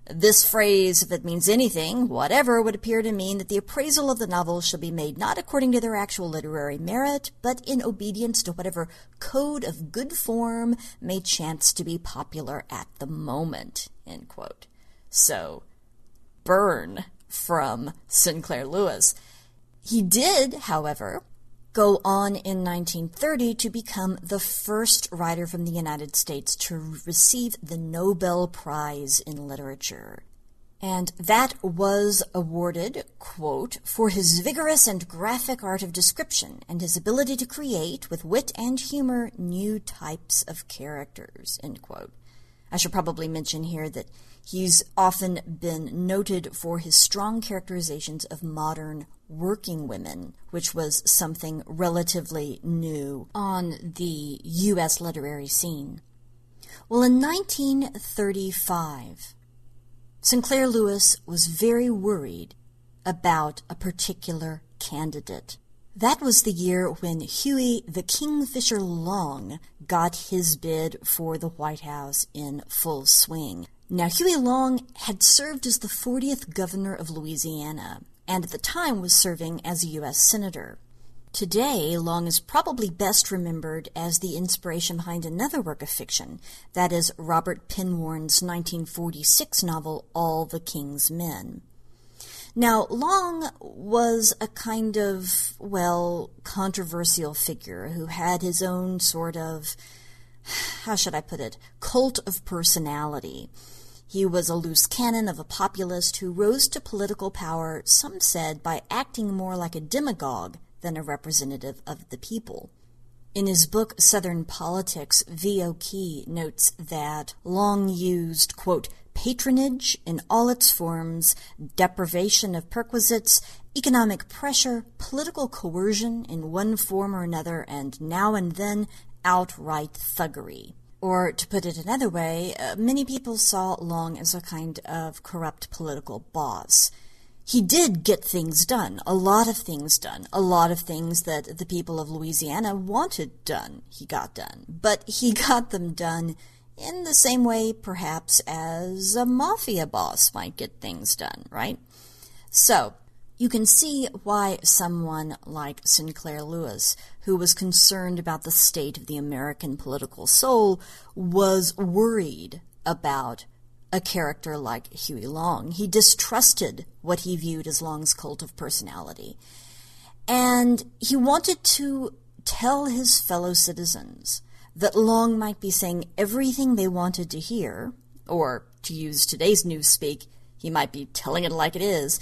This phrase, if it means anything, whatever, would appear to mean that the appraisal of the novels shall be made not according to their actual literary merit, but in obedience to whatever code of good form may chance to be popular at the moment. So, burn from Sinclair Lewis. He did, however, go on in 1930 to become the first writer from the United States to receive the Nobel Prize in Literature. And that was awarded, quote, for his vigorous and graphic art of description and his ability to create, with wit and humor, new types of characters, end quote. I should probably mention here that He's often been noted for his strong characterizations of modern working women, which was something relatively new on the U.S. literary scene. Well, in 1935, Sinclair Lewis was very worried about a particular candidate. That was the year when Huey the Kingfisher Long got his bid for the White House in full swing. Now, Huey Long had served as the 40th governor of Louisiana, and at the time was serving as a U.S. Senator. Today, Long is probably best remembered as the inspiration behind another work of fiction, that is Robert Penn Warren's 1946 novel, All the King's Men. Now, Long was a kind of, well, controversial figure who had his own sort of, how should I put it, cult of personality. He was a loose cannon of a populist who rose to political power, some said, by acting more like a demagogue than a representative of the people. In his book Southern Politics, V.O. Key notes that Long used, quote, patronage in all its forms, deprivation of perquisites, economic pressure, political coercion in one form or another, and now and then outright thuggery. Or, to put it another way, uh, many people saw Long as a kind of corrupt political boss. He did get things done, a lot of things done, a lot of things that the people of Louisiana wanted done, he got done. But he got them done in the same way, perhaps, as a mafia boss might get things done, right? So, you can see why someone like Sinclair Lewis, who was concerned about the state of the American political soul, was worried about a character like Huey Long. He distrusted what he viewed as Long's cult of personality. And he wanted to tell his fellow citizens that Long might be saying everything they wanted to hear, or to use today's newspeak, he might be telling it like it is,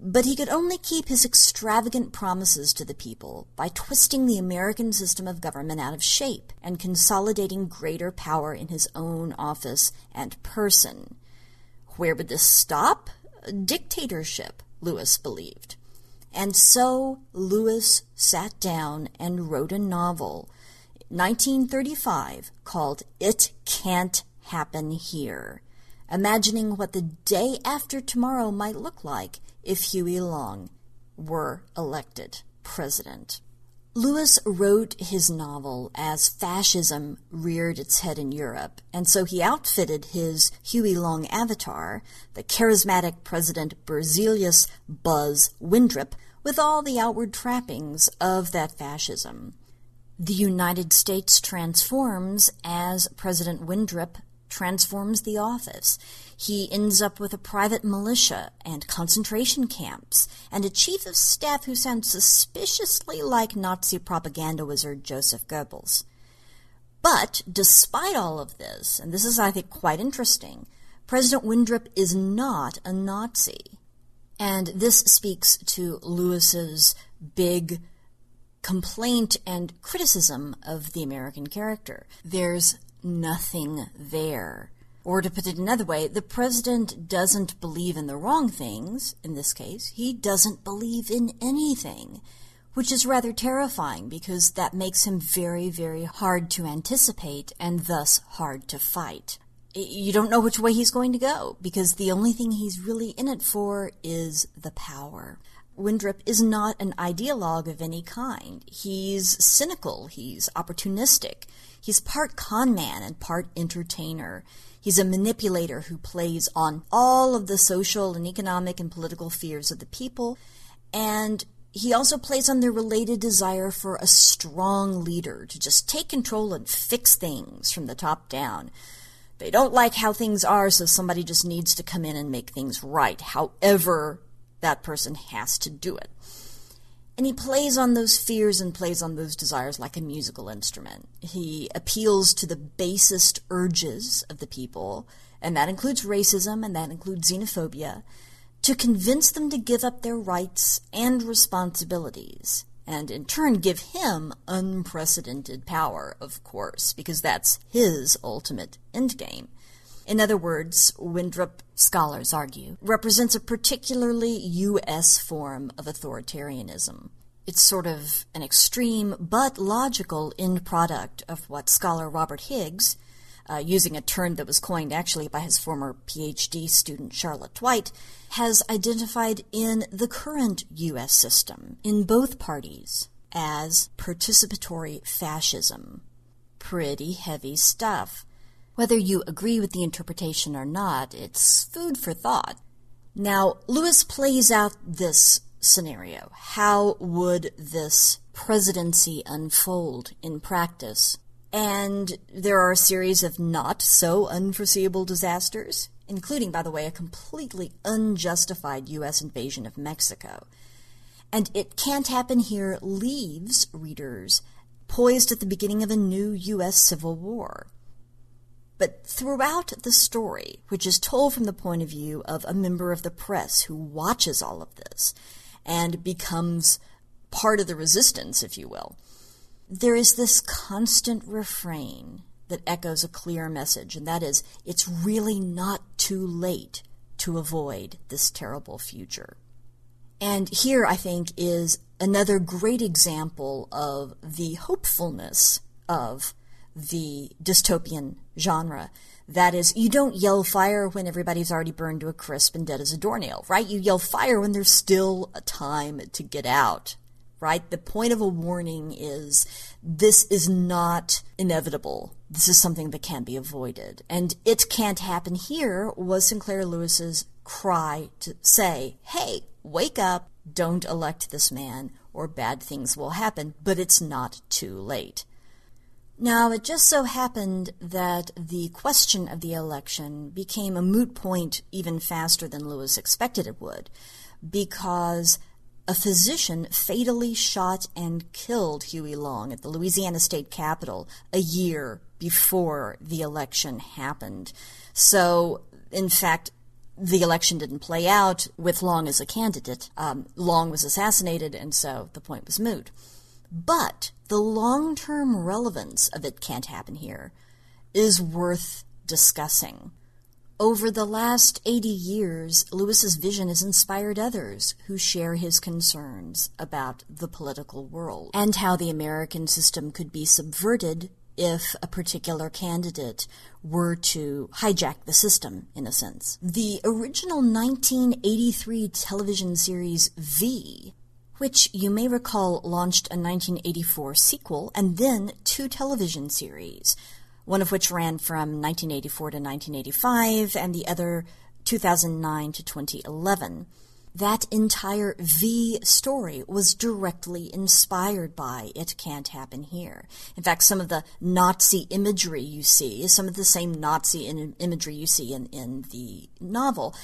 but he could only keep his extravagant promises to the people by twisting the American system of government out of shape and consolidating greater power in his own office and person. Where would this stop? Dictatorship, Lewis believed. And so Lewis sat down and wrote a novel, 1935, called It Can't Happen Here, imagining what the day after tomorrow might look like if Huey Long were elected president. Lewis wrote his novel as fascism reared its head in Europe, and so he outfitted his Huey Long avatar, the charismatic President Berzelius Buzz Windrip, with all the outward trappings of that fascism. The United States transforms as President Windrip transforms the office. He ends up with a private militia and concentration camps, and a chief of staff who sounds suspiciously like Nazi propaganda wizard Joseph Goebbels. But despite all of this, and this is, I think, quite interesting, President Windrip is not a Nazi. And this speaks to Lewis's big complaint and criticism of the American character. There's nothing there. Or to put it another way, the president doesn't believe in the wrong things, in this case. He doesn't believe in anything, which is rather terrifying because that makes him very, very hard to anticipate and thus hard to fight. You don't know which way he's going to go because the only thing he's really in it for is the power. Windrip is not an ideologue of any kind. He's cynical, he's opportunistic, he's part con man and part entertainer. He's a manipulator who plays on all of the social and economic and political fears of the people, and he also plays on their related desire for a strong leader to just take control and fix things from the top down. They don't like how things are, so somebody just needs to come in and make things right, however that person has to do it. And he plays on those fears and plays on those desires like a musical instrument. He appeals to the basest urges of the people, and that includes racism and that includes xenophobia, to convince them to give up their rights and responsibilities, and in turn give him unprecedented power, of course, because that's his ultimate endgame. In other words, Windrip, scholars argue, represents a particularly U.S. form of authoritarianism. It's sort of an extreme but logical end product of what scholar Robert Higgs, uh, using a term that was coined actually by his former PhD student Charlotte Twight, has identified in the current U.S. system, in both parties, as participatory fascism. Pretty heavy stuff. Whether you agree with the interpretation or not, it's food for thought. Now, Lewis plays out this scenario. How would this presidency unfold in practice? And there are a series of not so unforeseeable disasters, including, by the way, a completely unjustified U.S. invasion of Mexico. And It Can't Happen Here leaves readers poised at the beginning of a new U.S. Civil War. But throughout the story, which is told from the point of view of a member of the press who watches all of this and becomes part of the resistance, if you will, there is this constant refrain that echoes a clear message, and that is it's really not too late to avoid this terrible future. And here, I think, is another great example of the hopefulness of the dystopian genre. That is, you don't yell fire when everybody's already burned to a crisp and dead as a doornail, right? You yell fire when there's still a time to get out, right? The point of a warning is this is not inevitable. This is something that can be avoided. And it can't happen here was Sinclair Lewis's cry to say, hey, wake up, don't elect this man, or bad things will happen, but it's not too late. Now, it just so happened that the question of the election became a moot point even faster than Lewis expected it would, because a physician fatally shot and killed Huey Long at the Louisiana State Capitol a year before the election happened. So, in fact, the election didn't play out with Long as a candidate. Um, Long was assassinated, and so the point was moot. But the long term relevance of it can't happen here is worth discussing. Over the last 80 years, Lewis's vision has inspired others who share his concerns about the political world and how the American system could be subverted if a particular candidate were to hijack the system, in a sense. The original 1983 television series V, which you may recall launched a 1984 sequel and then two television series, one of which ran from 1984 to 1985 and the other 2009 to 2011. That entire V story was directly inspired by It Can't Happen Here. In fact, some of the Nazi imagery you see is some of the same Nazi in- imagery you see in, in the novel.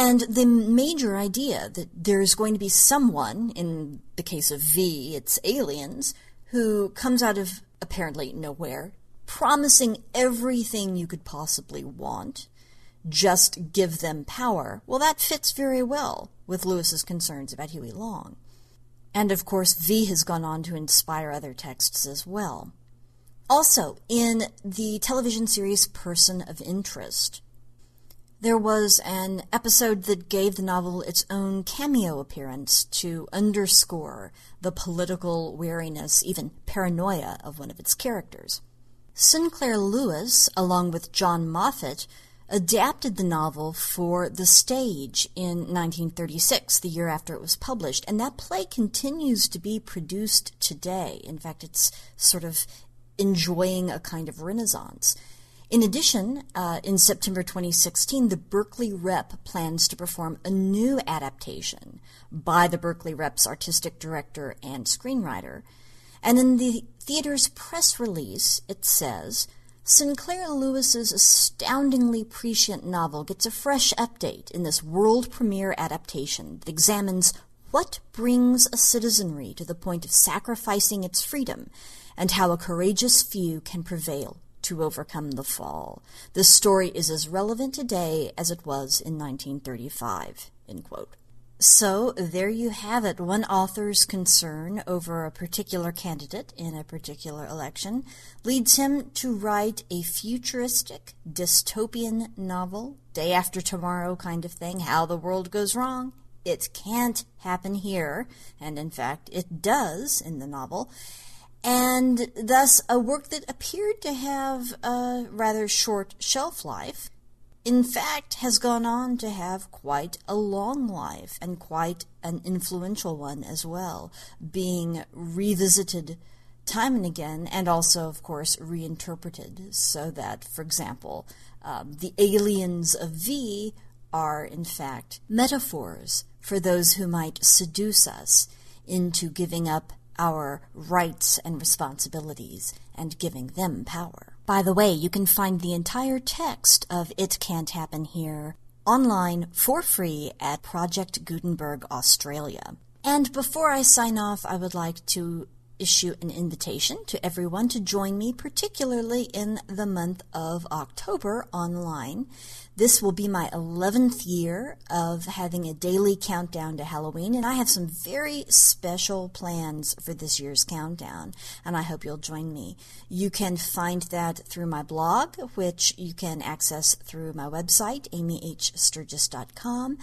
And the major idea that there's going to be someone, in the case of V, it's aliens, who comes out of apparently nowhere, promising everything you could possibly want, just give them power. Well, that fits very well with Lewis's concerns about Huey Long. And of course, V has gone on to inspire other texts as well. Also, in the television series Person of Interest, there was an episode that gave the novel its own cameo appearance to underscore the political wariness, even paranoia, of one of its characters. Sinclair Lewis, along with John Moffitt, adapted the novel for the stage in 1936, the year after it was published, and that play continues to be produced today. In fact, it's sort of enjoying a kind of renaissance. In addition, uh, in September 2016, the Berkeley Rep plans to perform a new adaptation by the Berkeley Rep's artistic director and screenwriter. And in the theater's press release, it says Sinclair Lewis's astoundingly prescient novel gets a fresh update in this world premiere adaptation that examines what brings a citizenry to the point of sacrificing its freedom and how a courageous few can prevail to overcome the fall. The story is as relevant today as it was in 1935. End quote. So there you have it. One author's concern over a particular candidate in a particular election leads him to write a futuristic, dystopian novel, day after tomorrow kind of thing, how the world goes wrong. It can't happen here, and in fact, it does in the novel. And thus, a work that appeared to have a rather short shelf life in fact, has gone on to have quite a long life and quite an influential one as well, being revisited time and again, and also, of course, reinterpreted so that, for example, um, the aliens of V are, in fact, metaphors for those who might seduce us into giving up our rights and responsibilities and giving them power. By the way, you can find the entire text of It Can't Happen Here online for free at Project Gutenberg Australia. And before I sign off, I would like to issue an invitation to everyone to join me, particularly in the month of October online. This will be my 11th year of having a daily countdown to Halloween, and I have some very special plans for this year's countdown, and I hope you'll join me. You can find that through my blog, which you can access through my website, amyhsturgis.com.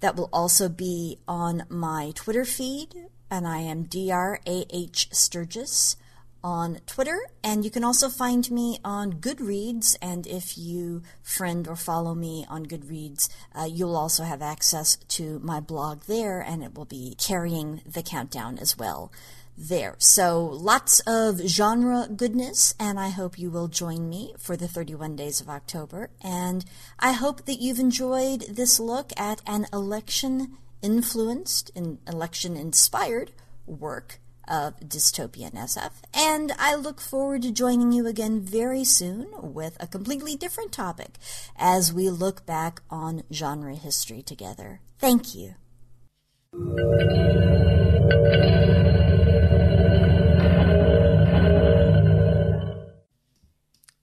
That will also be on my Twitter feed, and I am DRAH Sturgis on Twitter, and you can also find me on Goodreads. And if you friend or follow me on Goodreads, uh, you'll also have access to my blog there, and it will be carrying the countdown as well there. So lots of genre goodness, and I hope you will join me for the 31 days of October. And I hope that you've enjoyed this look at an election influenced, an election inspired work of Dystopian SF, and I look forward to joining you again very soon with a completely different topic as we look back on genre history together. Thank you.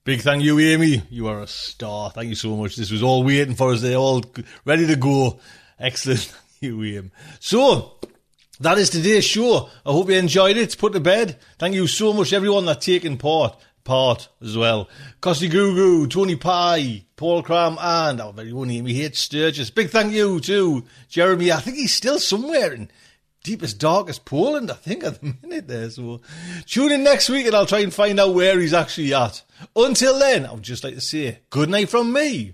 Big thank you, Amy. You are a star. Thank you so much. This was all waiting for us. They're all ready to go. Excellent. Thank you, Amy. So, that is today's show. I hope you enjoyed it. Put to bed. Thank you so much, everyone that's taken part. part as well. Costi Gurgu, Tony Pi, Paul Cram, and our very own Amy H. Sturgis. Big thank you to Jeremy. I think he's still somewhere in deepest, darkest Poland, I think, at the minute there. So tune in next week and I'll try and find out where he's actually at. Until then, I would just like to say good night from me.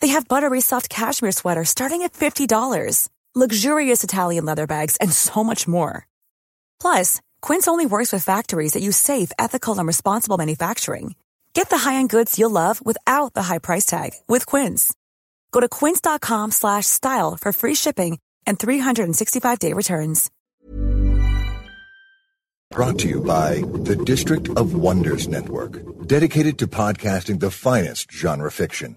They have buttery soft cashmere sweaters starting at $50, luxurious Italian leather bags, and so much more. Plus, Quince only works with factories that use safe, ethical, and responsible manufacturing. Get the high-end goods you'll love without the high price tag with Quince. Go to quince.com/style for free shipping and 365-day returns. brought to you by the District of Wonders Network, dedicated to podcasting the finest genre fiction.